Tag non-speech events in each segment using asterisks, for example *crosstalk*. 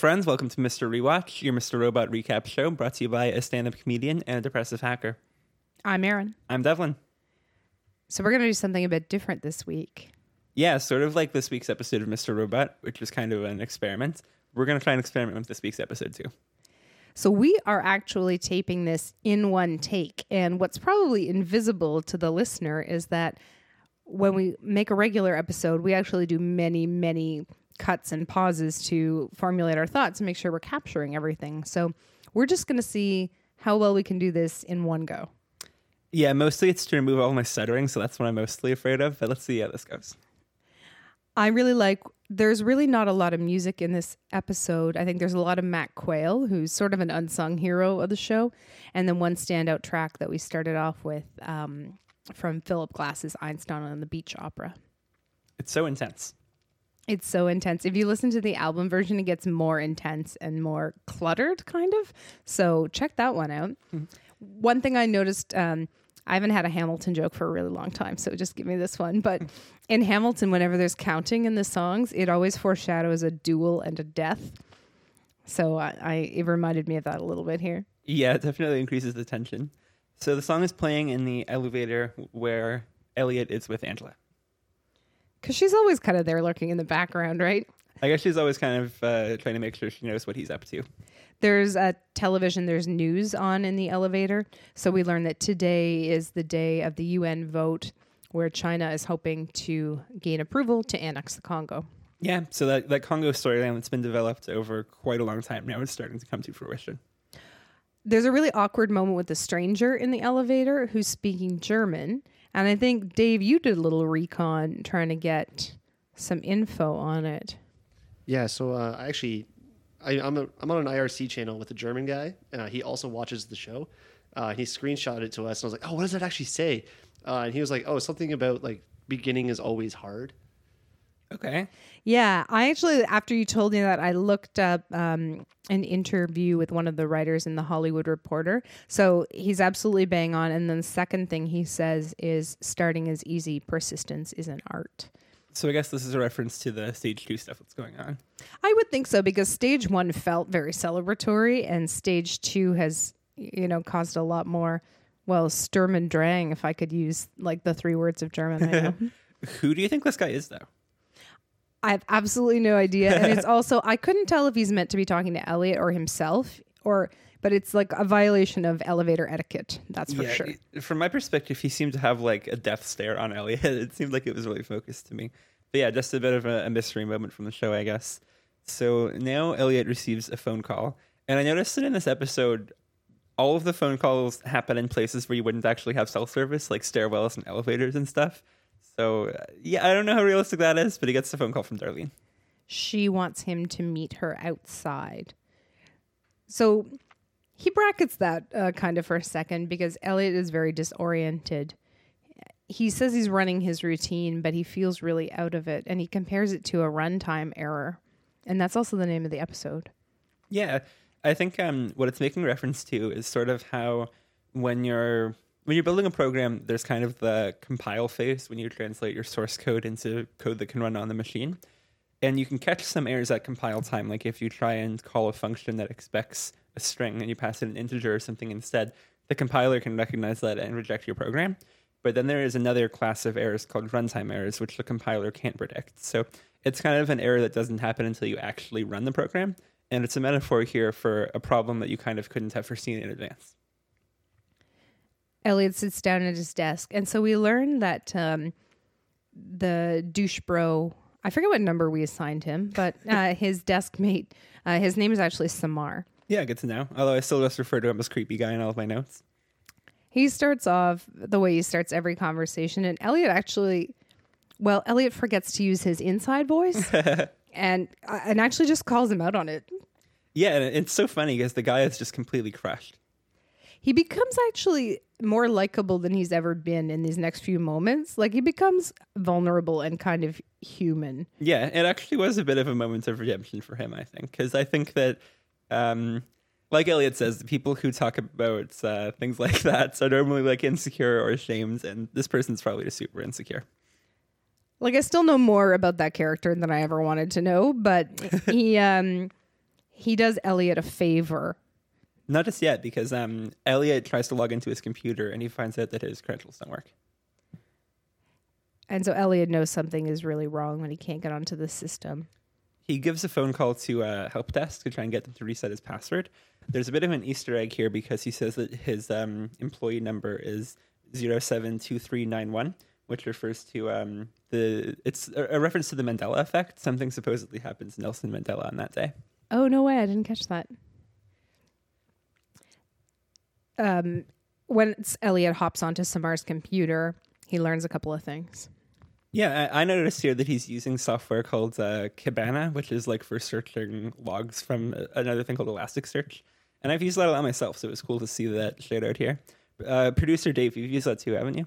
Friends. Welcome to Mr. Rewatch, your Mr. Robot recap show brought to you by a stand up comedian and a depressive hacker. I'm Aaron. I'm Devlin. So we're going to do something a bit different this week. Yeah, sort of like this week's episode of Mr. Robot, which was kind of an experiment. We're going to try and experiment with this week's episode too. So we are actually taping this in one take. And what's probably invisible to the listener is that when we make a regular episode, we actually do many, many cuts and pauses to formulate our thoughts and make sure we're capturing everything. So we're just going to see how well we can do this in one go. Yeah, mostly it's to remove all my stuttering, so that's what I'm mostly afraid of. But let's see how this goes. I really like there's really not a lot of music in this episode. I think there's a lot of Mac Quayle, who's sort of an unsung hero of the show, and then one standout track that we started off with um, from Philip Glass's Einstein on the Beach opera. It's so intense. It's so intense. If you listen to the album version, it gets more intense and more cluttered, kind of. So check that one out. Mm-hmm. One thing I noticed. Um, I haven't had a Hamilton joke for a really long time, so just give me this one. But *laughs* in Hamilton, whenever there's counting in the songs, it always foreshadows a duel and a death. So I, I it reminded me of that a little bit here. Yeah, it definitely increases the tension. So the song is playing in the elevator where Elliot is with Angela. Because she's always kind of there lurking in the background, right? I guess she's always kind of uh, trying to make sure she knows what he's up to. There's a television, there's news on in the elevator. So we learn that today is the day of the UN vote where China is hoping to gain approval to annex the Congo. Yeah, so that, that Congo storyline that's been developed over quite a long time now is starting to come to fruition. There's a really awkward moment with the stranger in the elevator who's speaking German. And I think, Dave, you did a little recon trying to get some info on it. Yeah, so uh, I actually I, am a, I'm on an IRC channel with a German guy. Uh, he also watches the show. Uh, he screenshotted it to us, and I was like, "Oh, what does that actually say?" Uh, and he was like, "Oh, something about like beginning is always hard." Okay. Yeah, I actually, after you told me that, I looked up um, an interview with one of the writers in the Hollywood Reporter. So he's absolutely bang on. And then the second thing he says is starting is easy, persistence is an art. So I guess this is a reference to the stage two stuff that's going on. I would think so because stage one felt very celebratory, and stage two has, you know, caused a lot more. Well, Sturm und Drang, if I could use like the three words of German. *laughs* Who do you think this guy is, though? I have absolutely no idea, and it's *laughs* also I couldn't tell if he's meant to be talking to Elliot or himself, or but it's like a violation of elevator etiquette. That's for yeah, sure. From my perspective, he seemed to have like a death stare on Elliot. *laughs* It seemed like it was really focused to me. But yeah, just a bit of a, a mystery moment from the show, I guess. So now Elliot receives a phone call, and I noticed that in this episode, all of the phone calls happen in places where you wouldn't actually have cell service, like stairwells and elevators and stuff. So yeah, I don't know how realistic that is, but he gets a phone call from Darlene. She wants him to meet her outside. So he brackets that uh, kind of for a second because Elliot is very disoriented. He says he's running his routine, but he feels really out of it, and he compares it to a runtime error, and that's also the name of the episode. Yeah, I think um, what it's making reference to is sort of how when you're when you're building a program, there's kind of the compile phase when you translate your source code into code that can run on the machine. And you can catch some errors at compile time, like if you try and call a function that expects a string and you pass it an integer or something instead, the compiler can recognize that and reject your program. But then there is another class of errors called runtime errors, which the compiler can't predict. So it's kind of an error that doesn't happen until you actually run the program. And it's a metaphor here for a problem that you kind of couldn't have foreseen in advance. Elliot sits down at his desk. And so we learn that um, the douche bro, I forget what number we assigned him, but uh, *laughs* his desk mate, uh, his name is actually Samar. Yeah, good to know. Although I still just refer to him as creepy guy in all of my notes. He starts off the way he starts every conversation, and Elliot actually, well, Elliot forgets to use his inside voice, *laughs* and uh, and actually just calls him out on it. Yeah, and it's so funny because the guy is just completely crushed. He becomes actually more likable than he's ever been in these next few moments. Like he becomes vulnerable and kind of human. Yeah, it actually was a bit of a moment of redemption for him, I think, because I think that um, like Elliot says, the people who talk about uh, things *laughs* like that are normally like insecure or ashamed, and this person's probably just super insecure. Like I still know more about that character than I ever wanted to know, but he *laughs* um he does Elliot a favor. Not just yet, because um, Elliot tries to log into his computer and he finds out that his credentials don't work. And so Elliot knows something is really wrong when he can't get onto the system. He gives a phone call to a help desk to try and get them to reset his password. There's a bit of an Easter egg here because he says that his um, employee number is 072391, which refers to um, the it's a, a reference to the Mandela effect. Something supposedly happens to Nelson Mandela on that day. Oh no way! I didn't catch that. Um, when Elliot hops onto Samar's computer, he learns a couple of things. Yeah, I, I noticed here that he's using software called uh, Kibana, which is like for searching logs from another thing called Elasticsearch. And I've used that a lot myself, so it was cool to see that showed out here. Uh, Producer Dave, you've used that too, haven't you?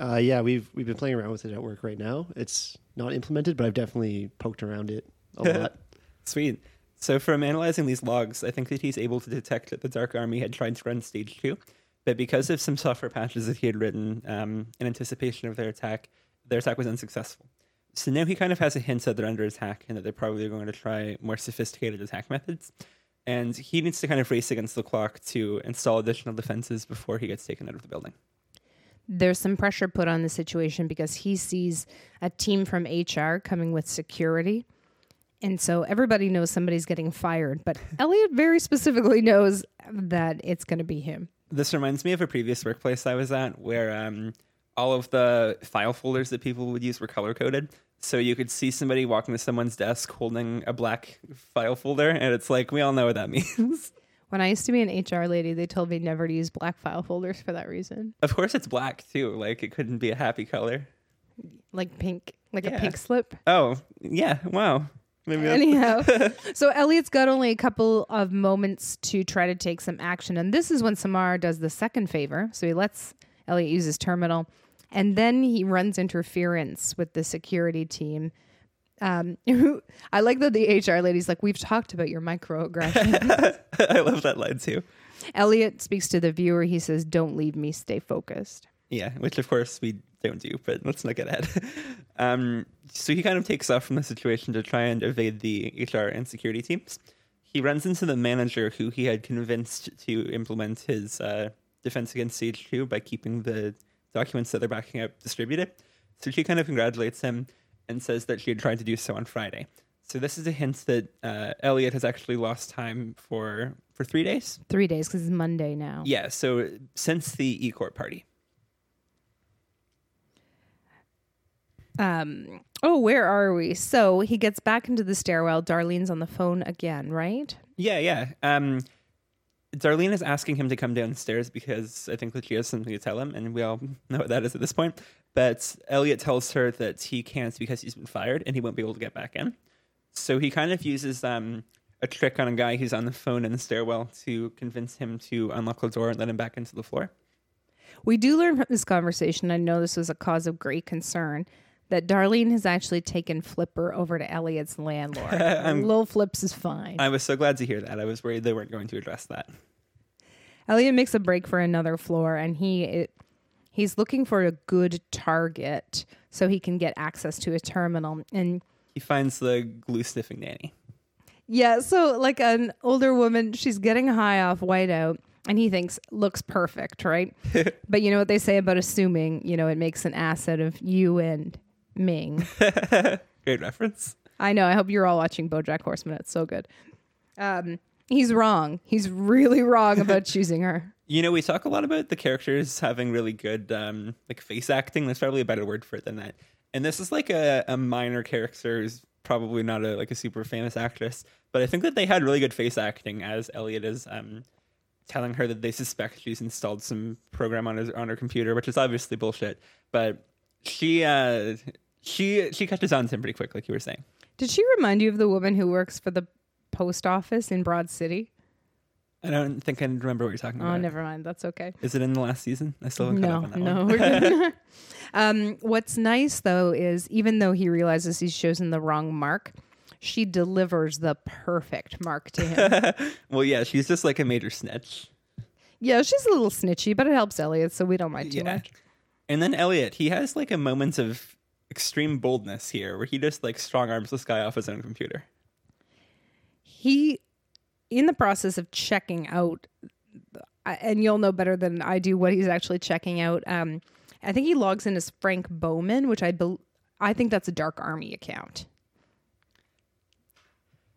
Uh, yeah, we've we've been playing around with it at work right now. It's not implemented, but I've definitely poked around it a *laughs* lot. Sweet. So from analyzing these logs, I think that he's able to detect that the Dark Army had tried to run stage two, but because of some software patches that he had written um, in anticipation of their attack, their attack was unsuccessful. So now he kind of has a hint that they're under attack and that they're probably going to try more sophisticated attack methods. And he needs to kind of race against the clock to install additional defenses before he gets taken out of the building. There's some pressure put on the situation because he sees a team from HR coming with security. And so everybody knows somebody's getting fired, but Elliot very specifically knows that it's going to be him. This reminds me of a previous workplace I was at where um, all of the file folders that people would use were color coded. So you could see somebody walking to someone's desk holding a black file folder, and it's like, we all know what that *laughs* means. When I used to be an HR lady, they told me never to use black file folders for that reason. of course, it's black too. Like, it couldn't be a happy color. Like pink, like a pink slip. Oh, yeah. Wow. Maybe Anyhow, *laughs* so Elliot's got only a couple of moments to try to take some action. And this is when Samar does the second favor. So he lets Elliot use his terminal. And then he runs interference with the security team. Um, *laughs* I like that the HR lady's like, We've talked about your microaggression. *laughs* I love that line too. Elliot speaks to the viewer. He says, Don't leave me, stay focused. Yeah, which of course we don't do, but let's not get ahead. *laughs* um, so he kind of takes off from the situation to try and evade the HR and security teams. He runs into the manager who he had convinced to implement his uh, defense against Stage 2 by keeping the documents that they're backing up distributed. So she kind of congratulates him and says that she had tried to do so on Friday. So this is a hint that uh, Elliot has actually lost time for for three days. Three days because it's Monday now. Yeah, so since the E Corp party. Um, oh, where are we? So he gets back into the stairwell. Darlene's on the phone again, right? Yeah, yeah. Um, Darlene is asking him to come downstairs because I think that she has something to tell him, and we all know what that is at this point. But Elliot tells her that he can't because he's been fired and he won't be able to get back in. So he kind of uses um, a trick on a guy who's on the phone in the stairwell to convince him to unlock the door and let him back into the floor. We do learn from this conversation, I know this was a cause of great concern, that Darlene has actually taken Flipper over to Elliot's landlord. *laughs* Lil Flips is fine. I was so glad to hear that. I was worried they weren't going to address that. Elliot makes a break for another floor, and he it, he's looking for a good target so he can get access to a terminal. And He finds the glue sniffing nanny. yeah, so like an older woman, she's getting high off whiteout. And he thinks looks perfect, right? *laughs* but you know what they say about assuming, you know, it makes an ass out of you and Ming. *laughs* Great reference. I know. I hope you're all watching BoJack Horseman. It's so good. Um, he's wrong. He's really wrong about *laughs* choosing her. You know, we talk a lot about the characters having really good um, like face acting. There's probably a better word for it than that. And this is like a, a minor character who's probably not a like a super famous actress, but I think that they had really good face acting as Elliot is um, telling her that they suspect she's installed some program on his on her computer, which is obviously bullshit. But she uh, she she catches on to him pretty quick, like you were saying. Did she remind you of the woman who works for the post office in Broad City? I don't think I remember what you're talking about. Oh, never mind. That's okay. Is it in the last season? I still haven't caught No, up on that no. one. *laughs* *laughs* um, what's nice though is even though he realizes he's chosen the wrong mark, she delivers the perfect mark to him. *laughs* well, yeah, she's just like a major snitch. yeah, she's a little snitchy, but it helps Elliot, so we don't mind too much. And then Elliot, he has like a moment of extreme boldness here, where he just like strong arms this guy off his own computer. He, in the process of checking out, and you'll know better than I do what he's actually checking out. Um, I think he logs in as Frank Bowman, which I bel I think that's a Dark Army account.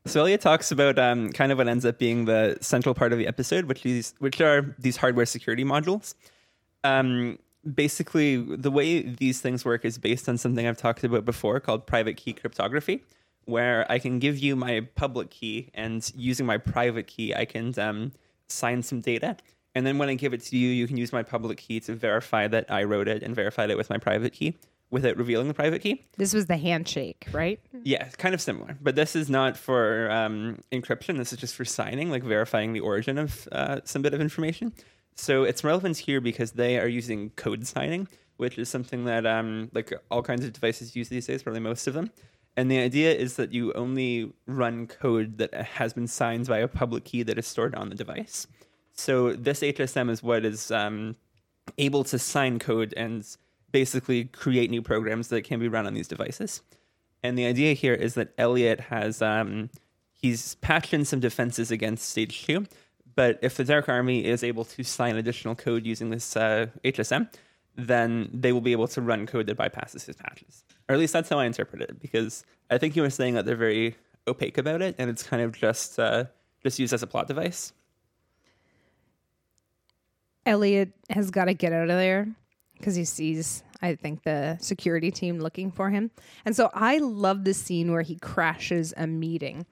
So Elliot talks about um, kind of what ends up being the central part of the episode, which is which are these hardware security modules. Um, basically, the way these things work is based on something I've talked about before called private key cryptography, where I can give you my public key, and using my private key, I can um, sign some data. And then when I give it to you, you can use my public key to verify that I wrote it and verified it with my private key without revealing the private key. This was the handshake, right? Yeah, kind of similar, but this is not for um, encryption. This is just for signing, like verifying the origin of uh, some bit of information. So it's relevant here because they are using code signing, which is something that um, like all kinds of devices use these days, probably most of them. And the idea is that you only run code that has been signed by a public key that is stored on the device. So this HSM is what is um, able to sign code and basically create new programs that can be run on these devices. And the idea here is that Elliot has um, he's patched in some defenses against Stage Two, but if the Dark Army is able to sign additional code using this uh, HSM, then they will be able to run code that bypasses his patches. Or at least that's how I interpret it, because I think you were saying that they're very opaque about it, and it's kind of just uh, just used as a plot device. Elliot has got to get out of there because he sees, I think, the security team looking for him. And so I love the scene where he crashes a meeting.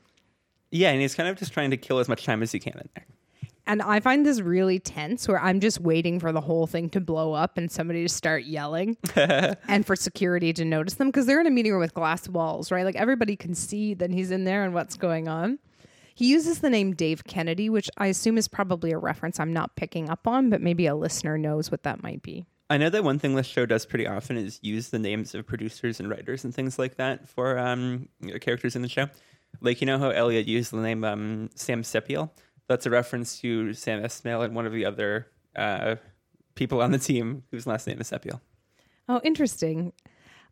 Yeah, and he's kind of just trying to kill as much time as he can in there. And I find this really tense where I'm just waiting for the whole thing to blow up and somebody to start yelling *laughs* and for security to notice them because they're in a meeting room with glass walls, right? Like everybody can see that he's in there and what's going on. He uses the name Dave Kennedy, which I assume is probably a reference I'm not picking up on, but maybe a listener knows what that might be. I know that one thing this show does pretty often is use the names of producers and writers and things like that for um, characters in the show. Like you know how Elliot used the name um, Sam Sepiel. That's a reference to Sam Esmail and one of the other uh, people on the team whose last name is Sepiel. Oh, interesting.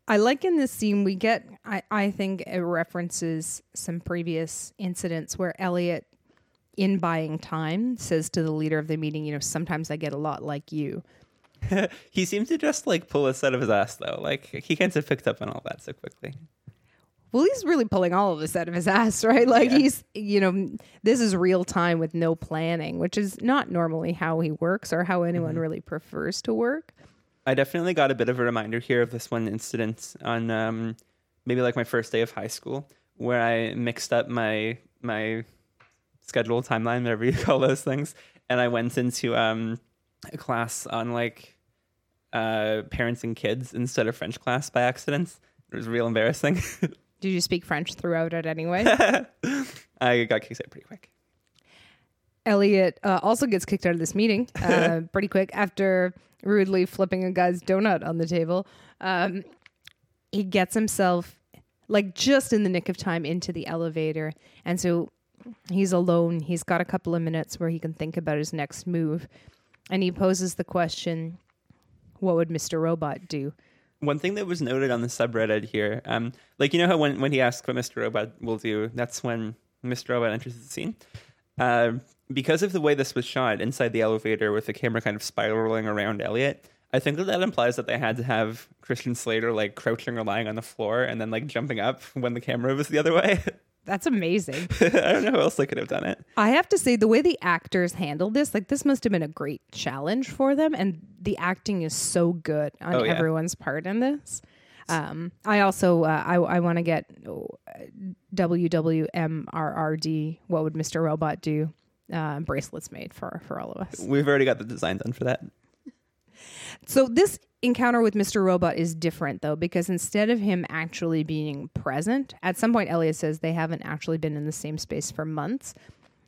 I like in this scene we get I, I think it references some previous incidents where Elliot in buying time says to the leader of the meeting, you know, sometimes I get a lot like you. *laughs* he seems to just like pull us out of his ass though. Like he can't have picked up on all that so quickly. Well, he's really pulling all of this out of his *laughs* ass, right? Like Yeah. he's, you know, this is real time with no planning, which is not normally how he works or how anyone really prefers to work. I definitely got a bit of a reminder here of this one incident on um, maybe like my first day of high school where I mixed up my my schedule timeline, whatever you *laughs* call those things, and I went into um, a class on like uh, parents and kids instead of French class by accident. It was real embarrassing. *laughs* Did you speak French throughout it anyway? *laughs* I got kicked out pretty quick. Elliot uh, also gets kicked out of this meeting uh, *laughs* pretty quick after rudely flipping a guy's donut on the table. Um, he gets himself, like, just in the nick of time into the elevator. And so he's alone. He's got a couple of minutes where he can think about his next move. And he poses the question what would Mr. Robot do? One thing that was noted on the subreddit here, um, like you know how when, when he asks what Mr. Robot will do, that's when Mr. Robot enters the scene. Uh, because of the way this was shot inside the elevator with the camera kind of spiraling around Elliot, I think that that implies that they had to have Christian Slater like crouching or lying on the floor and then like jumping up when the camera was the other way. *laughs* That's amazing. *laughs* I don't know who else they could have done it. I have to say, the way the actors handled this, like this must have been a great challenge for them, and the acting is so good on Oh, yeah. everyone's part in this. Um, I also uh, I, I want to get oh, WWMRRD. What would Mr. Robot do? Uh, bracelets made for for all of us. We've already got the design done for that. So this encounter with Mr. Robot is different though because instead of him actually being present, at some point Elliot says they haven't actually been in the same space for months.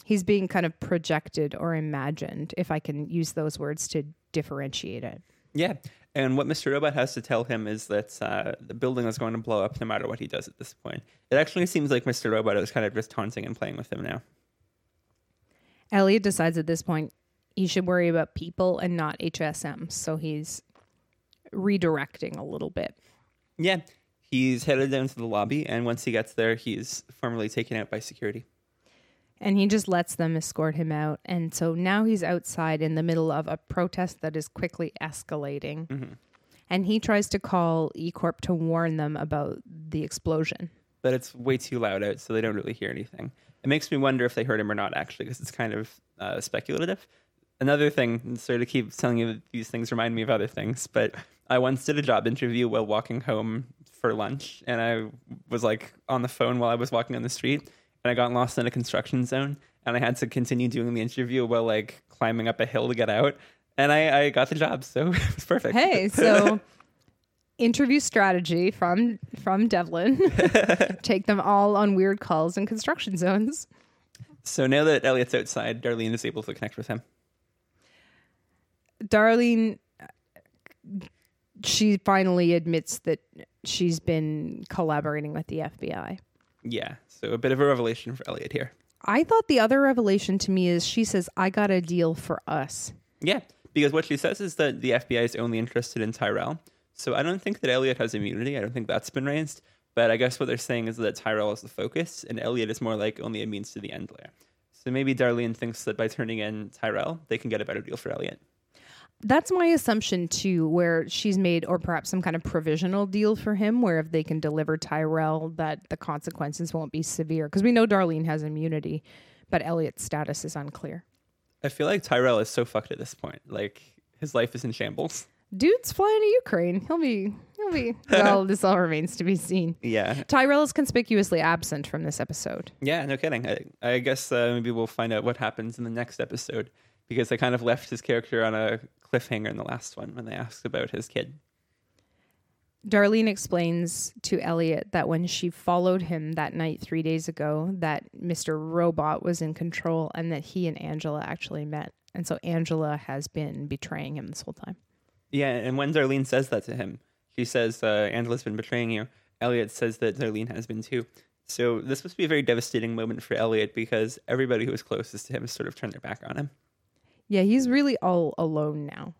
He's being kind of projected or imagined, if I can use those words to differentiate it. Yeah. And what Mr. Robot has to tell him is that uh, the building is going to blow up no matter what he does at this point. It actually seems like Mr. Robot is kind of just taunting and playing with him now. Elliot decides at this point he should worry about people and not HSM, so he's redirecting a little bit. Yeah. He's headed down to the lobby, and once he gets there, he's formally taken out by security. And he just lets them escort him out. And so now he's outside in the middle of a protest that is quickly escalating. And he tries to call E Corp to warn them about the explosion. But it's way too loud out, so they don't really hear anything. It makes me wonder if they heard him or not, actually, because it's kind of uh, speculative. Another thing, sorry to keep telling you that these things remind me of other things, but I once did a job interview while walking home for lunch, and I was like on the phone while I was walking on the street, and I got lost in a construction zone, and I had to continue doing the interview while like climbing up a hill to get out, and I, I got the job, so *laughs* it was perfect. Hey, so *laughs* interview strategy from from Devlin. *laughs* Take them all on weird calls in construction zones. so now that Elliot's outside, Darlene is able to connect with him. Darlene, she finally admits that she's been collaborating with the FBI. Yeah, so a bit of a revelation for Elliot here. I thought the other revelation to me is she says, I got a deal for us. Yeah, because what she says is that the FBI is only interested in Tyrell. So I don't think that Elliot has immunity. I don't think that's been raised. But I guess what they're saying is that Tyrell is the focus, and Elliot is more like only a means to the end there. So maybe Darlene thinks that by turning in Tyrell, they can get a better deal for Elliot. That's my assumption too, where she's made, or perhaps some kind of provisional deal for him, where if they can deliver Tyrell, that the consequences won't be severe. Because we know Darlene has immunity, but Elliot's status is unclear. I feel like Tyrell is so fucked at this point. Like his life is in shambles. Dude's flying to Ukraine. He'll be, he'll be. *laughs* Well, this all remains to be seen. Yeah, Tyrell is conspicuously absent from this episode. yeah, no kidding. I, I guess uh, maybe we'll find out what happens in the next episode because they kind of left his character on a cliffhanger in the last one when they asked about his kid. Darlene explains to Elliot that when she followed him that night three days ago, that Mr. Robot was in control and that he and Angela actually met. And so Angela has been betraying him this whole time. Yeah, and when Darlene says that to him, she says, uh, Angela's been betraying you. Elliot says that Darlene has been too. So this must be a very devastating moment for Elliot because everybody who was closest to him has sort of turned their back on him. Yeah, he's really all alone now.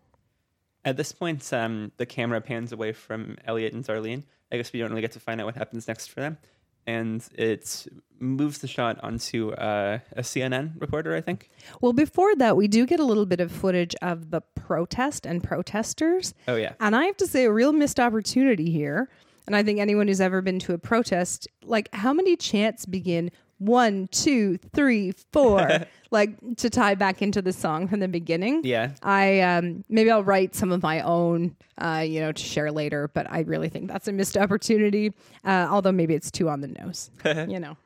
At this point, um, the camera pans away from Elliot and Darlene. I guess we don't really get to find out what happens next for them. And it moves the shot onto uh, a CNN reporter, I think. Well, before that, we do get a little bit of footage of the protest and protesters. Oh, yeah. And I have to say, a real missed opportunity here. And I think anyone who's ever been to a protest, like how many chants begin one, two, three, four, *laughs* like to tie back into the song from the beginning. Yeah. I um maybe I'll write some of my own, uh, you know, to share later. But I really think that's a missed opportunity. Uh, although maybe it's too on the nose, *laughs* you know.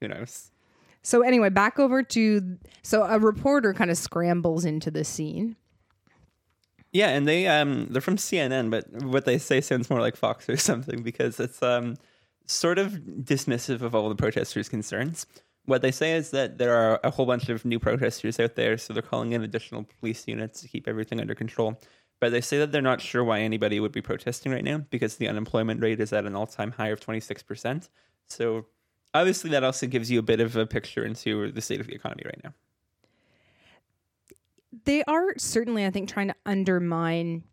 Who knows? So anyway, back over to so a reporter kind of scrambles into the scene. Yeah, and they um they're from CNN, but what they say sounds more like Fox or *laughs* something because it's um sort of dismissive of all the protesters' concerns. What they say is that there are a whole bunch of new protesters out there, so they're calling in additional police units to keep everything under control. But they say that they're not sure why anybody would be protesting right now because the unemployment rate is at an all-time high of 26%. So obviously that also gives you a bit of a picture into the state of the economy right now. They are certainly, I think, trying to undermine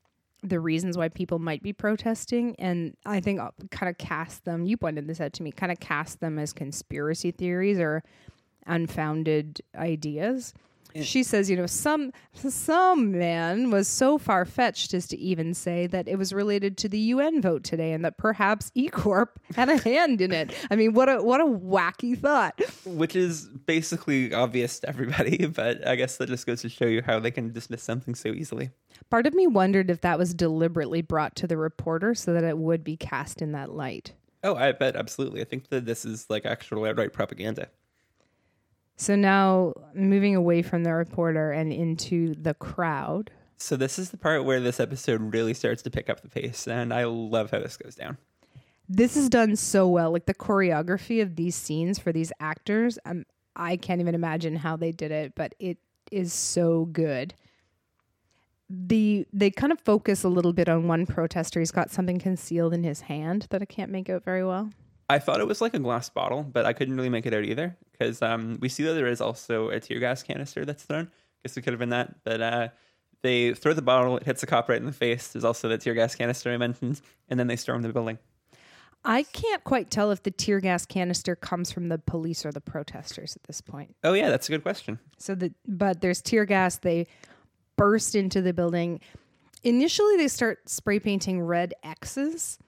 the reasons why people might be protesting, and I think uh, I'll kind of cast them. You pointed this out to me. Kind of cast them as conspiracy theories or unfounded ideas. She says, you know, some some man was so far fetched as to even say that it was related to the UN vote today, and that perhaps E Corp had a hand in it. I mean, what a what a wacky thought. which is basically obvious to everybody, *laughs* but I guess that just goes to show you how they can dismiss something so easily. Part of me wondered if that was deliberately brought to the reporter so that it would be cast in that light. Oh, I bet absolutely. I think that this is like actual outright propaganda. So now moving away from the reporter and into the crowd. So this is the part where this episode really starts to pick up the pace, and I love how this goes down. This is done so well. Like the choreography of these scenes for these actors, um, I can't even imagine how they did it, but it is so good. The they kind of focus a little bit on one protester. He's got something concealed in his hand that I can't make out very well. I thought it was like a glass bottle, but I couldn't really make it out either because um, we see that there is also a tear gas canister that's thrown. Guess it could have been that, but uh, they throw the bottle, it hits the cop right in the face. There's also the tear gas canister I mentioned, and then they storm the building. I can't quite tell if the tear gas canister comes from the police or the protesters at this point. Oh yeah, that's a good question. So the but there's tear gas. They burst into the building. Initially, they start spray painting red X's.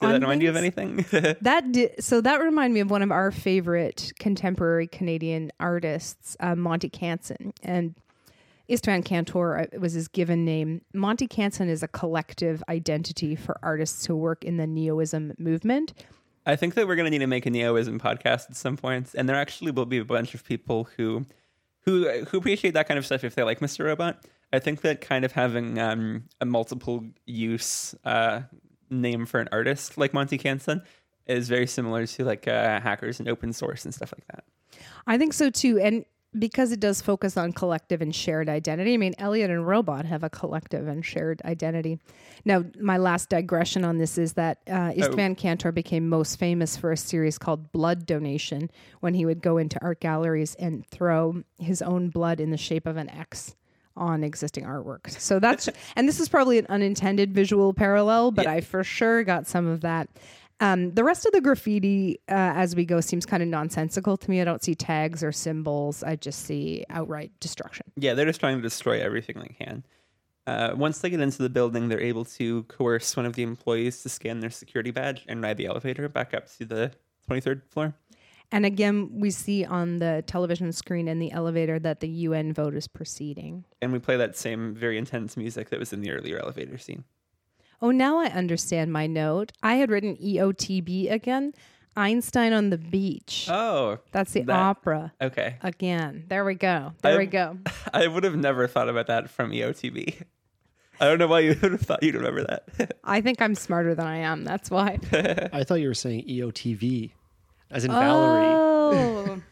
On that remind you of anything? *laughs* That did, so that reminded me of one of our favorite contemporary Canadian artists, uh, Monty Cantsin, and Istvan Kantor uh, was his given name. Monty Cantsin is a collective identity for artists who work in the neoism movement. I think that we're going to need to make a neoism podcast at some point, and there actually will be a bunch of people who who who appreciate that kind of stuff if they like Mr. Robot. I think that kind of having um, a multiple use uh, name for an artist like Monty Cantsin is very similar to like uh, hackers and open source and stuff like that. I think so too. And because it does focus on collective and shared identity, I mean, Elliot and Robot have a collective and shared identity. Now, my last digression on this is that uh, Istvan Kantor became most famous for a series called Blood Donation when he would go into art galleries and throw his own blood in the shape of an X on existing artwork. So that's, and this is probably an unintended visual parallel, but I for sure got some of that. Um, the rest of the graffiti uh, as we go seems kind of nonsensical to me. I don't see tags or symbols. I just see outright destruction. Yeah, they're just trying to destroy everything they can. Uh, once they get into the building, they're able to coerce one of the employees to scan their security badge and ride the elevator back up to the 23rd floor. And again, we see on the television screen in the elevator that the UN vote is proceeding. And we play that same very intense music that was in the earlier elevator scene. Oh, now I understand my note. I had written EOTB again. Einstein on the beach. Oh, That's the that- opera okay. again. There we go. There we I'm- go. *laughs* I would have never thought about that from EOTB. I don't know why you *laughs* would have thought you'd remember that. I think I'm smarter than I am. That's why. *laughs* I thought you were saying EOTV, as in Valerie. Oh.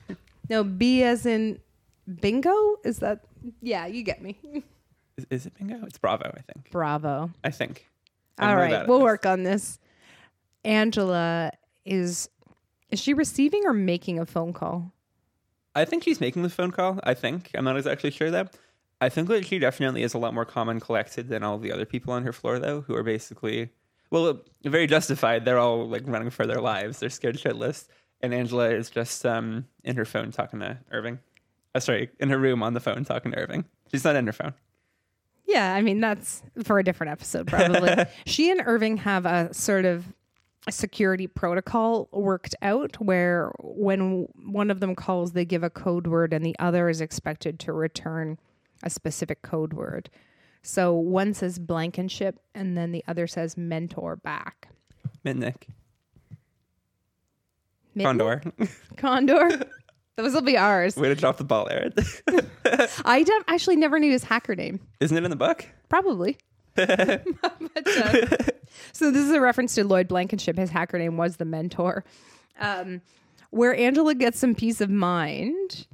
no, B as in bingo? Is that? Yeah, you get me. is, is it bingo? It's Bravo, I think. Bravo. I think. I'm All really bad right, at we'll this. work on this. Angela is is she receiving or making a phone call? I think she's making the phone call. I think. I'm not exactly sure that. I think that she definitely is a lot more calm and collected than all the other people on her floor, though, who are basically, well, very justified. They're all like running for their lives. They're scared shitless. And Angela is just um, in her phone talking to Irving. Uh, sorry, in her room on the phone talking to Irving. She's not in her phone. Yeah, I mean that's for a different episode probably. *laughs* she and Irving have a sort of a security protocol worked out where when one of them calls they give a code word and the other is expected to return a specific code word. So one says blankenship and ship and then the other says mentor back. Mitnick. Condor. *laughs* Condor. Those will be ours. Way to drop the ball, Aaron. *laughs* I don't, actually never knew his hacker name. Isn't it in the book? Probably. *laughs* But, uh, so this is a reference to Lloyd Blankenship. His hacker name was the mentor. Um, where Angela gets some peace of mind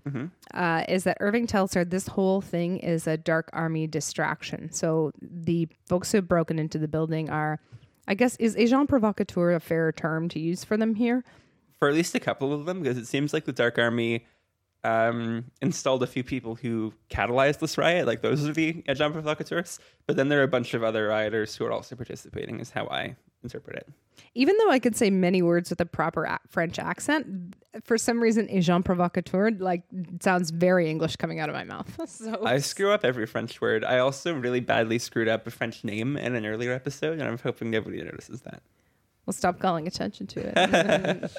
uh, is that Irving tells her this whole thing is a dark army distraction. So the folks who have broken into the building are, I guess, is agent provocateur a fair term to use for them here? For at least a couple of them because it seems like the Dark Army um, installed a few people who catalyzed this riot. Like those are the agents provocateurs. But then there are a bunch of other rioters who are also participating, is how I interpret it. Even though I could say many words with a proper a- French accent, for some reason, agent provocateur like sounds very English coming out of my mouth. *laughs* So I screw up every French word. I also really badly screwed up a French name in an earlier episode, and I'm hoping nobody notices that. We'll stop calling attention to it.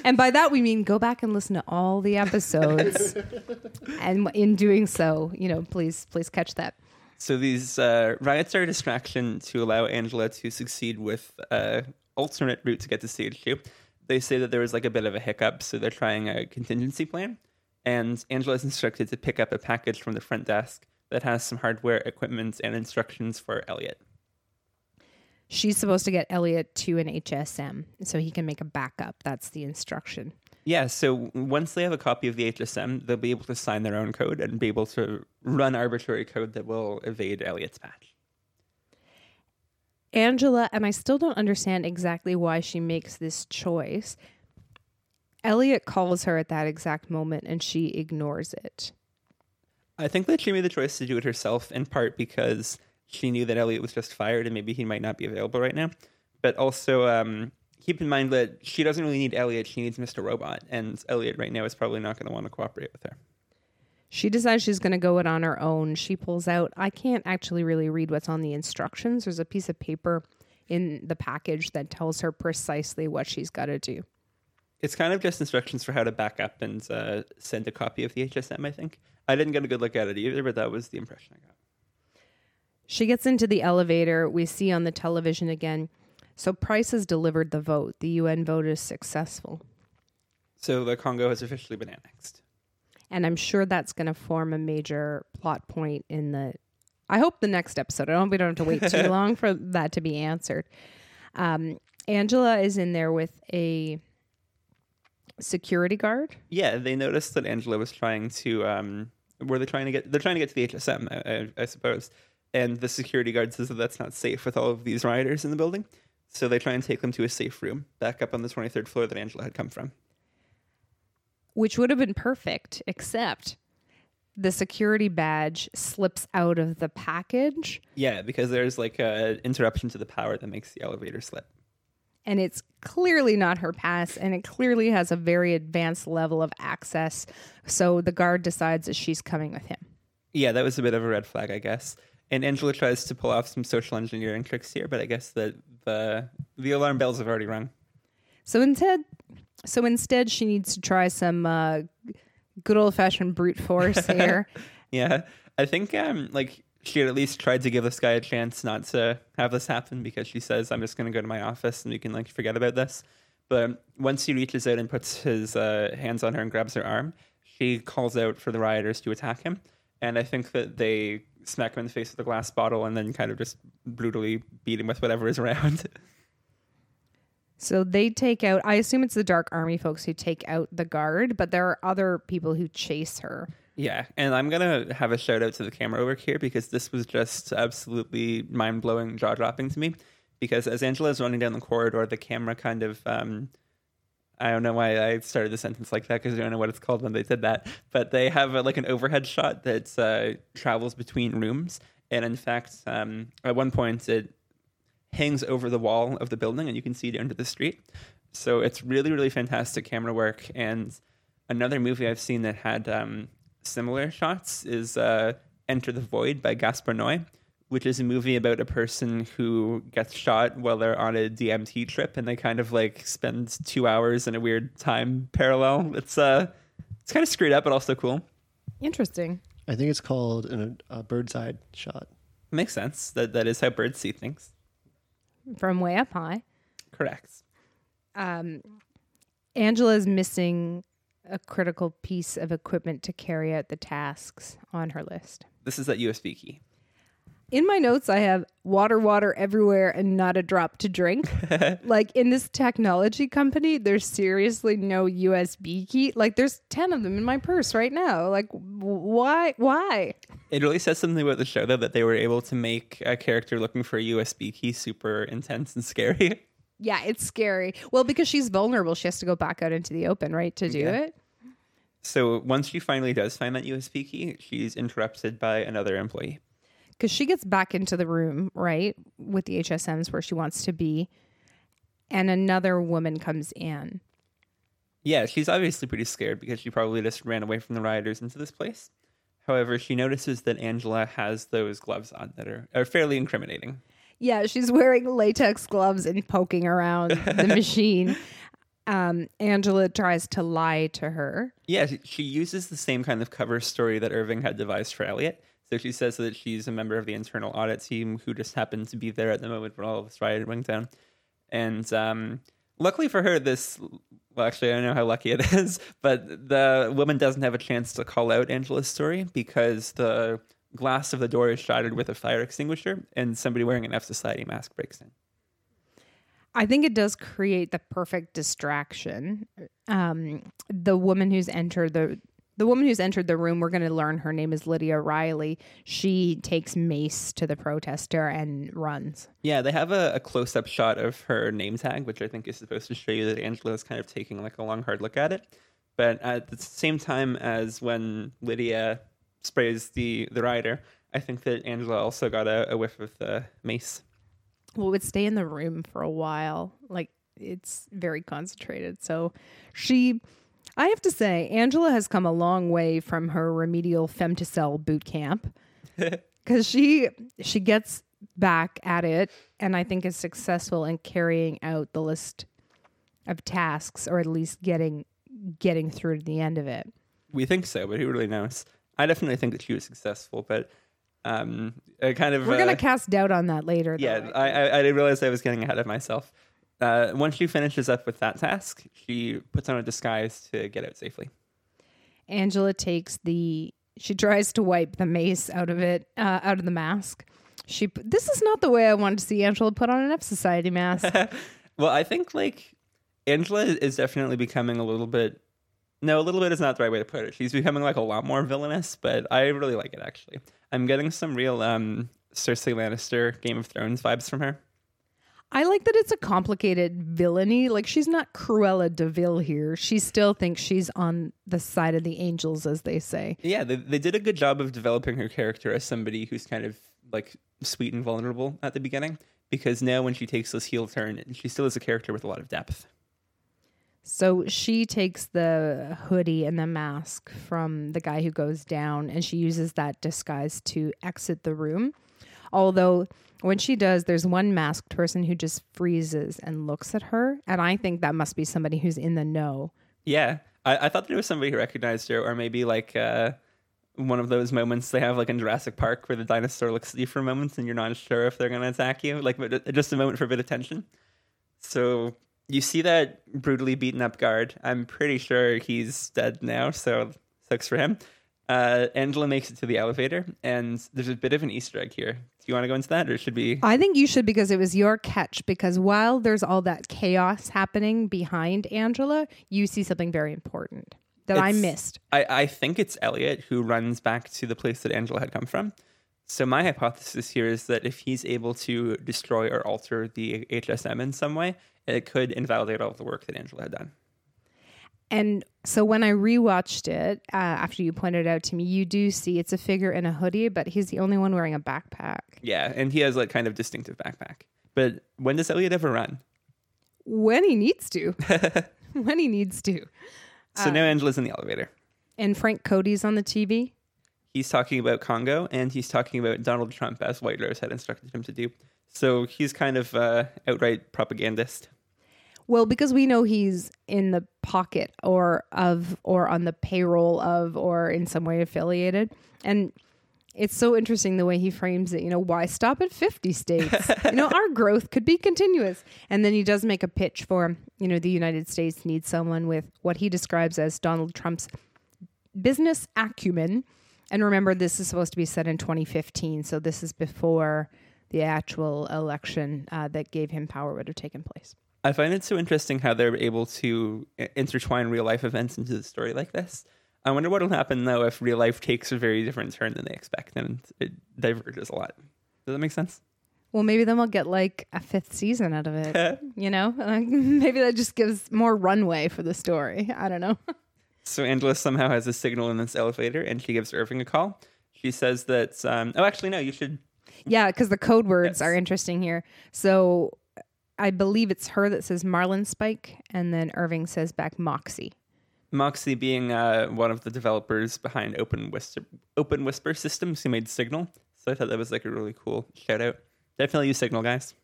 *laughs* and by that we mean go back and listen to all the episodes. *laughs* and in doing so, you know, please please catch that. So these uh, riots are a distraction to allow Angela to succeed with uh, alternate route to get to stage two. They say that there was like a bit of a hiccup, so they're trying a contingency plan. And Angela is instructed to pick up a package from the front desk that has some hardware, equipment, and instructions for Elliot. She's supposed to get Elliot to an HSM so he can make a backup. That's the instruction. Yeah, so once they have a copy of the HSM, they'll be able to sign their own code and be able to run arbitrary code that will evade Elliot's patch. Angela, and I still don't understand exactly why she makes this choice. Elliot calls her at that exact moment and she ignores it. I think that she made the choice to do it herself in part because she knew that Elliot was just fired and maybe he might not be available right now. But also, um, keep in mind that she doesn't really need Elliot; she needs Mr. Robot, and Elliot right now is probably not going to want to cooperate with her. She decides she's going to go it on her own. She pulls out, I can't actually really read what's on the instructions. There's a piece of paper in the package that tells her precisely what she's got to do. It's kind of just instructions for how to back up and uh, send a copy of the HSM. I think I didn't get a good look at it either, but that was the impression I got. She gets into the elevator. We see on the television again. So Price has delivered the vote. The UN vote is successful. So the Congo has officially been annexed. And I'm sure that's going to form a major plot point in the. I hope the next episode. I don't. We don't have to wait too *laughs* long for that to be answered. Um, Angela is in there with a security guard. Yeah, they noticed that Angela was trying to. Um, were they trying to get? They're trying to get to the HSM, I, I, I suppose. And the security guard says that that's not safe with all of these rioters in the building. So they try and take them to a safe room back up on the 23rd floor that Angela had come from. which would have been perfect, except the security badge slips out of the package Yeah, because there's like a interruption to the power that makes the elevator slip. and it's clearly not her pass and it clearly has a very advanced level of access. So the guard decides that she's coming with him. Yeah, that was a bit of a red flag, I guess. And Angela tries to pull off some social engineering tricks here, but I guess that the the alarm bells have already rung. So instead, so instead she needs to try some uh, good old fashioned brute force *laughs* here. Yeah, I think um like she had at least tried to give this guy a chance not to have this happen because she says, "I'm just going to go to my office and we can like forget about this." But once he reaches out and puts his uh, hands on her and grabs her arm, she calls out for the rioters to attack him, and I think that they smack him in the face with a glass bottle and then kind of just brutally beat him with whatever is around. *laughs* So they take out, I assume it's the Dark Army folks who take out the guard, but there are other people who chase her. Yeah, and I'm gonna have a shout out to the camera work here because this was just absolutely mind blowing, jaw dropping to me. Because as Angela is running down the corridor, the camera kind of um, I don't know why I started the sentence like that because I don't know what it's called when they said that, but they have a, like an overhead shot that uh, travels between rooms, and in fact, um, at one point it hangs over the wall of the building, and you can see down to the street. So it's really, really fantastic camera work. And another movie I've seen that had um, similar shots is uh, Enter the Void by Gaspar Noé, which is a movie about a person who gets shot while they're on a DMT trip, and they kind of like spend two hours in a weird time parallel. It's uh, it's kind of screwed up, but also cool. Interesting. I think it's called an, a bird's eye shot. Makes sense. That that is how birds see things. From way up high. Correct. Um, Angela's missing a critical piece of equipment to carry out the tasks on her list. This is that USB key. In my notes, I have water, water everywhere, and not a drop to drink. *laughs* like in this technology company, there's seriously no USB key. Like there's 10 of them in my purse right now. Like, why? Why? It really says something about the show, though, that they were able to make a character looking for a USB key super intense and scary. *laughs* Yeah, it's scary. Well, because she's vulnerable, she has to go back out into the open, right, to do Yeah. it. So once she finally does find that USB key, she's interrupted by another employee. Because she gets back into the room, right, with the HSMs where she wants to be, and another woman comes in. Yeah, she's obviously pretty scared because she probably just ran away from the rioters into this place. However, she notices that Angela has those gloves on that are, are fairly incriminating. Yeah, she's wearing latex gloves and poking around the *laughs* machine. Um, Angela tries to lie to her. Yeah, she, she uses the same kind of cover story that Irving had devised for Elliot. So she says that she's a member of the internal audit team who just happened to be there at the moment when all of this riot went down. And um, luckily for her, this well, actually, I don't know how lucky it *laughs* is, but the woman doesn't have a chance to call out Angela's story because the glass of the door is shattered with a fire extinguisher, and somebody wearing an F Society mask breaks in. I think it does create the perfect distraction. Um, the woman who's entered the the woman who's entered the room, we're going to learn her name is Lydia Riley. She takes mace to the protester and runs. Yeah, they have a, a close up shot of her name tag, which I think is supposed to show you that Angela is kind of taking like a long, hard look at it. But at the same time as when Lydia sprays the, the rider, I think that Angela also got a, a whiff of the mace. Well, it would stay in the room for a while. Like it's very concentrated. So she, I have to say, Angela has come a long way from her remedial femtocell boot camp *laughs* because she she gets back at it and I think is successful in carrying out the list of tasks or at least getting getting through to the end of it. We think so, but who really knows? I definitely think that she was successful, but um, kind of We're uh, gonna cast doubt on that later. yeah, right? I, I I didn't realize I was getting ahead of myself. Uh, once she finishes up with that task, she puts on a disguise to get out safely. Angela takes the she tries to wipe the mace out of it uh, out of the mask. She this is not the way I wanted to see Angela put on an F Society mask. *laughs* Well, I think like Angela is definitely becoming a little bit. No, a little bit is not the right way to put it. She's becoming like a lot more villainous, but I really like it actually. I'm getting some real um, Cersei Lannister Game of Thrones vibes from her. I like that it's a complicated villainy. Like she's not Cruella de Vil here. She still thinks she's on the side of the angels, as they say. Yeah, they, they did a good job of developing her character as somebody who's kind of like sweet and vulnerable at the beginning. Because now, when she takes this heel turn, she still is a character with a lot of depth. So she takes the hoodie and the mask from the guy who goes down and she uses that disguise to exit the room. Although when she does, there's one masked person who just freezes and looks at her. And I think that must be somebody who's in the know. Yeah, I, I thought that it was somebody who recognized her, or maybe like uh, one of those moments they have like in Jurassic Park where the dinosaur looks at you for moments and you're not sure if they're going to attack you, like just a moment for a bit of tension. So you see that brutally beaten up guard. I'm pretty sure he's dead now, so sucks for him. Uh, Angela makes it to the elevator, and there's a bit of an Easter egg here. You want to go into that, or should we? I think you should because it was your catch. Because while there's all that chaos happening behind Angela, you see something very important that I missed. I, I think it's Elliot who runs back to the place that Angela had come from. So my hypothesis here is that if he's able to destroy or alter the HSM in some way, it could invalidate all of the work that Angela had done. And so when I rewatched it uh, after you pointed it out to me, you do see it's a figure in a hoodie, but he's the only one wearing a backpack. Yeah, and he has like kind of distinctive backpack. But when does Elliot ever run? When he needs to. *laughs* *laughs* when he needs to. So now Angela's in the elevator. And Frank Cody's on the TV. He's talking about Congo and he's talking about Donald Trump as White Rose had instructed him to do. So he's kind of uh, outright propagandist. Well, because we know he's in the pocket or of or on the payroll of or in some way affiliated. And it's so interesting the way he frames it. You know, why stop at 50 states? *laughs* you know, our growth could be continuous. And then he does make a pitch for, you know, the United States needs someone with what he describes as Donald Trump's business acumen. And remember, this is supposed to be set in 2015. So this is before the actual election uh, that gave him power would have taken place. I find it so interesting how they're able to intertwine real life events into the story like this. I wonder what will happen though if real life takes a very different turn than they expect and it diverges a lot. Does that make sense? Well, maybe then we'll get like a fifth season out of it. *laughs* you know, Like, *laughs* maybe that just gives more runway for the story. I don't know. *laughs* So Angela somehow has a signal in this elevator and she gives Irving a call. She says that, um, oh, actually, no, you should. yeah, because the code words Yes. are interesting here. So I believe it's her that says Marlinspike, and then Irving says back Moxie. Moxie being uh, one of the developers behind Open Whisper, Open Whisper Systems who made Signal. So I thought that was like a really cool shout out. Definitely use Signal, guys.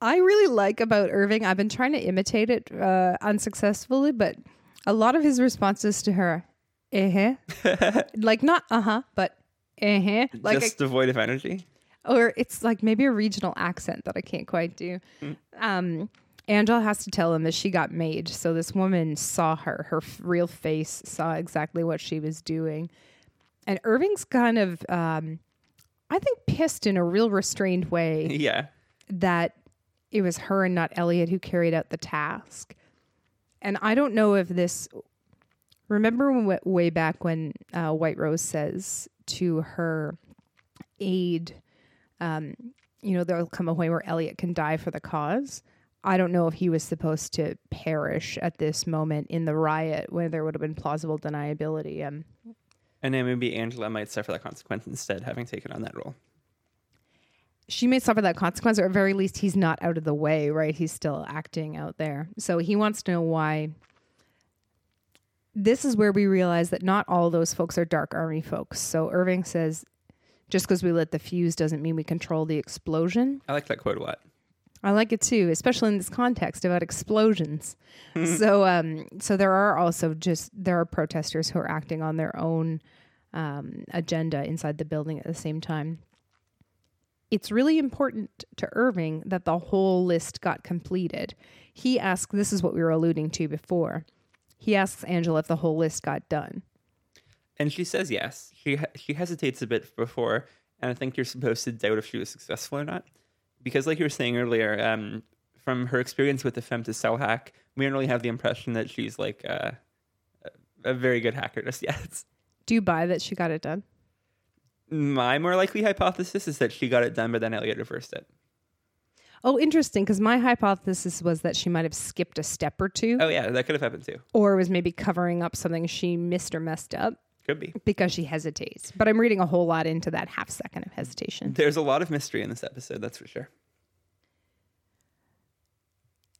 I really like about Irving. I've been trying to imitate it uh, unsuccessfully, but a lot of his responses to her, uh huh, *laughs* like not uh huh, but uh huh, like a Just devoid of energy. Or it's like maybe a regional accent that I can't quite do. Um, Angela has to tell him that she got made. So this woman saw her, her f- real face, saw exactly what she was doing. And Irving's kind of, um, I think, pissed in a real restrained way *laughs* Yeah. that it was her and not Elliot who carried out the task. And I don't know if this. Remember when, way back when uh, White Rose says to her aide, um, you know, there'll come a point where Elliot can die for the cause. I don't know if he was supposed to perish at this moment in the riot where there would have been plausible deniability. Um, And then maybe Angela might suffer that consequence instead, having taken on that role. she may suffer that consequence, or at very least, he's not out of the way, right? He's still acting out there. So he wants to know why. This is where we realize that not all those folks are dark army folks. So Irving says, just because we lit the fuse doesn't mean we control the explosion. I like that quote a lot. I like it too, especially in this context about explosions. so, um, so there are also just there are protesters who are acting on their own um, agenda inside the building at the same time. It's really important to Irving that the whole list got completed. He asks, this is what we were alluding to before. He asks Angela if the whole list got done. And she says yes. She she hesitates a bit before, and I think you're supposed to doubt if she was successful or not, because like you were saying earlier, um, from her experience with the Femtocell hack, we don't really have the impression that she's like uh, a, a very good hacker just *laughs* yet. Do you buy that she got it done? My more likely hypothesis is that she got it done, but then Elliot reversed it. Oh, interesting. Because my hypothesis was that she might have skipped a step or two, Oh yeah, that could have happened too. or was maybe covering up something she missed or messed up. Could be. because she hesitates. But I'm reading a whole lot into that half second of hesitation. There's a lot of mystery in this episode, that's for sure.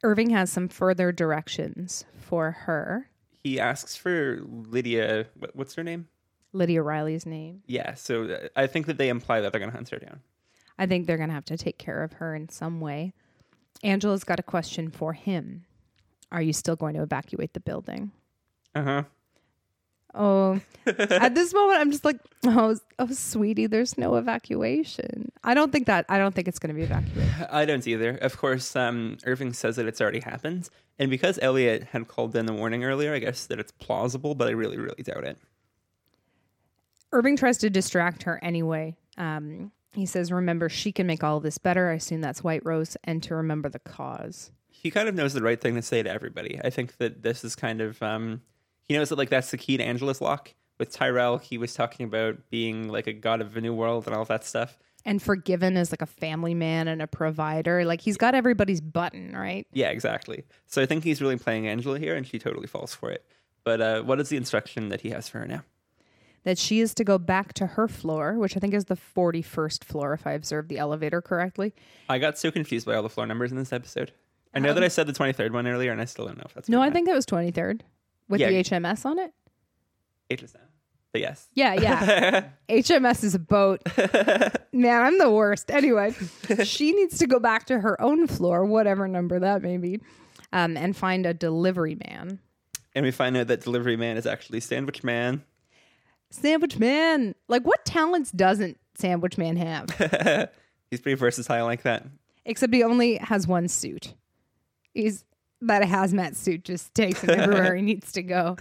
Irving has some further directions for her. He asks for Lydia. What's her name? Lydia Riley's name. Yeah. So uh, I think that they imply that they're going to hunt her down. I think they're going to have to take care of her in some way. Angela's got a question for him. Are you still going to evacuate the building? Uh huh. Oh, at *laughs* this moment, I'm just like, oh, oh, sweetie, there's no evacuation. I don't think that. I don't think it's going to be evacuated. *laughs* I don't either. Of course, um, Irving says that it's already happened, and because Elliot had called in the warning earlier, I guess that it's plausible, but I really, really doubt it. Irving tries to distract her anyway. Um, he says, "Remember, she can make all of this better." I assume that's White Rose, and to remember the cause. He kind of knows the right thing to say to everybody. I think that this is kind of um, he knows that like that's the key to Angela's lock. With Tyrell, he was talking about being like a god of a new world and all that stuff. and forgiven as like a family man and a provider. Like he's got everybody's button, right? Yeah, exactly. So I think he's really playing Angela here, and she totally falls for it. But uh, what is the instruction that he has for her now? That she is to go back to her floor, which I think is the 41st floor, if I observed the elevator correctly. I got so confused by all the floor numbers in this episode. I know that I said the 23rd one earlier, and I still don't know if that's No, I think it was 23rd with Yeah. the HMS on it. HSM. But yes. Yeah, yeah. *laughs* HMS is a boat. Man, I'm the worst. Anyway, she needs to go back to her own floor, whatever number that may be, um, and find a delivery man. And we find out that delivery man is actually Sandwich Man. Sandwich man. Like, what talents doesn't Sandwich man have? *laughs* He's pretty versatile like that. Except he only has one suit. He's that hazmat suit just takes him everywhere he *laughs* needs to go.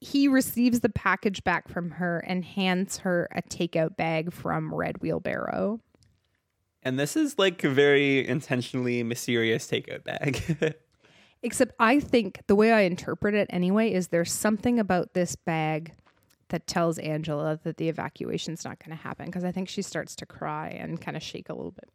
He receives the package back from her and hands her a takeout bag from Red Wheelbarrow. And this is like a very intentionally mysterious takeout bag. *laughs* Except I think the way I interpret it anyway is there's something about this bag that tells Angela that the evacuation's not going to happen because I think she starts to cry and kind of shake a little bit.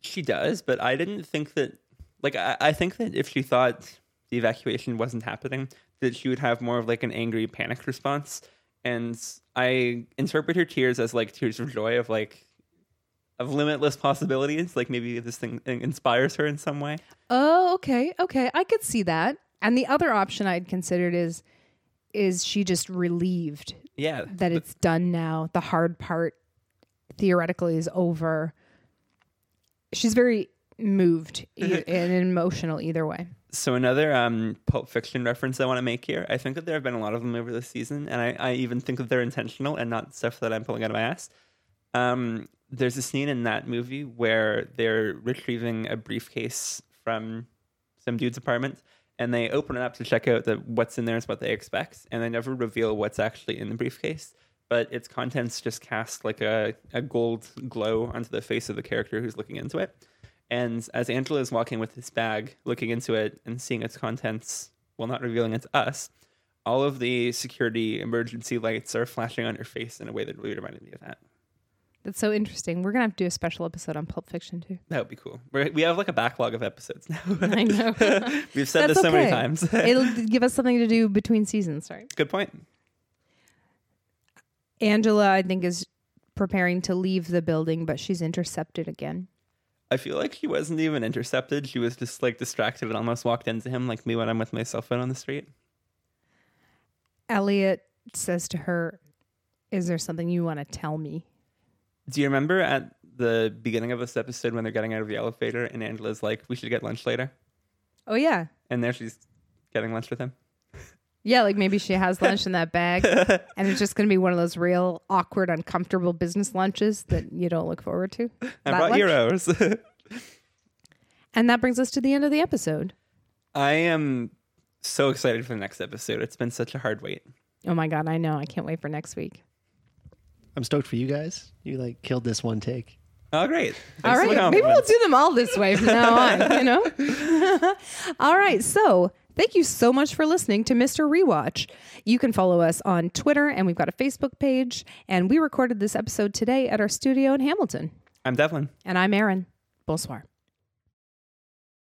she does, but I didn't think that. Like, I, I think that if she thought the evacuation wasn't happening, that she would have more of like an angry, panic response. And I interpret her tears as like tears of joy, of like, of limitless possibilities. Like maybe this thing uh, inspires her in some way. Oh, okay, okay. I could see that. And the other option I'd considered is is she just relieved Yeah. that it's done now. The hard part theoretically is over. She's very moved *laughs* and emotional either way. So another um, Pulp Fiction reference I want to make here. I think that there have been a lot of them over the season, and I, I even think that they're intentional and not stuff that I'm pulling out of my ass. Um, there's a scene in that movie where they're retrieving a briefcase from some dude's apartment, and they open it up to check out that what's in there is what they expect, and they never reveal what's actually in the briefcase. But its contents just cast like a, a gold glow onto the face of the character who's looking into it. And as Angela is walking with this bag, looking into it and seeing its contents, while not revealing it to us, all of the security emergency lights are flashing on her face in a way that really reminded me of that. That's so interesting. We're gonna have to do a special episode on Pulp Fiction too. That would be cool. We're, we have like a backlog of episodes now. *laughs* I know. *laughs* We've said That's this so many times. *laughs* It'll give us something to do between seasons, right? Good point. Angela, I think, is preparing to leave the building, but she's intercepted again. I feel like she wasn't even intercepted. She was just like distracted and almost walked into him, like me when I'm with my cell phone on the street. Elliot says to her, Is there something you want to tell me? Do you remember at the beginning of this episode when they're getting out of the elevator and Angela's like, "We should get lunch later," Oh, yeah. and there she's getting lunch with him. Yeah, like maybe she has lunch in that bag *laughs* and it's just going to be one of those real awkward, uncomfortable business lunches that you don't look forward to. I That brought lunch? heroes. *laughs* And that brings us to the end of the episode. I am so excited for the next episode. It's been such a hard wait. Oh my God, I know. I can't wait for next week. I'm stoked for you guys. You like killed this one take. Oh, great! All Thanks for the right. Maybe we'll do them all this way from now on, you know? *laughs* all right. So thank you so much for listening to Mr. Rewatch. You can follow us on Twitter and we've got a Facebook page. And we recorded this episode today at our studio in Hamilton. I'm Devlin. And I'm Erin. Bonsoir.